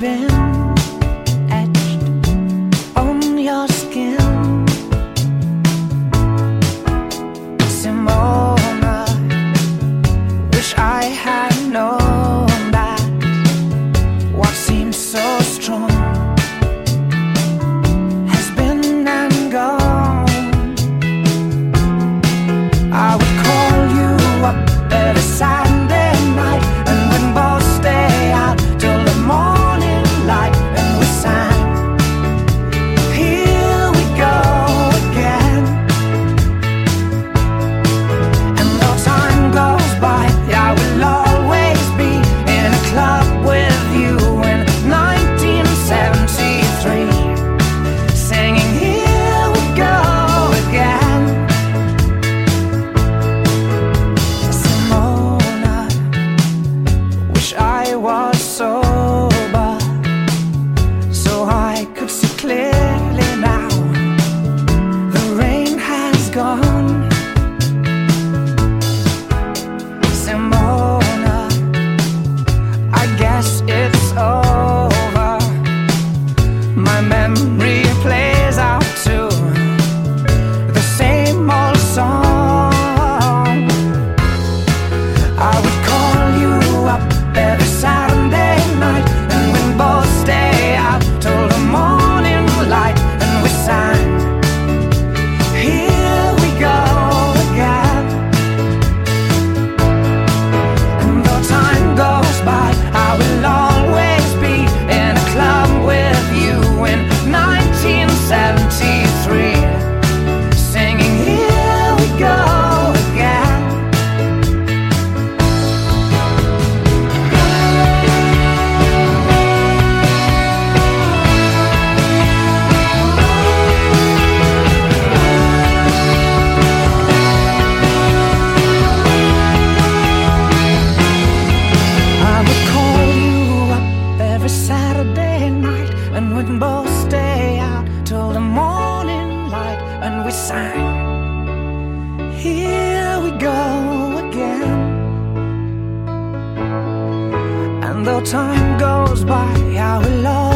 been etched on your skin. Simona, wish I had. we sign. Here we go again. And though time goes by, our love.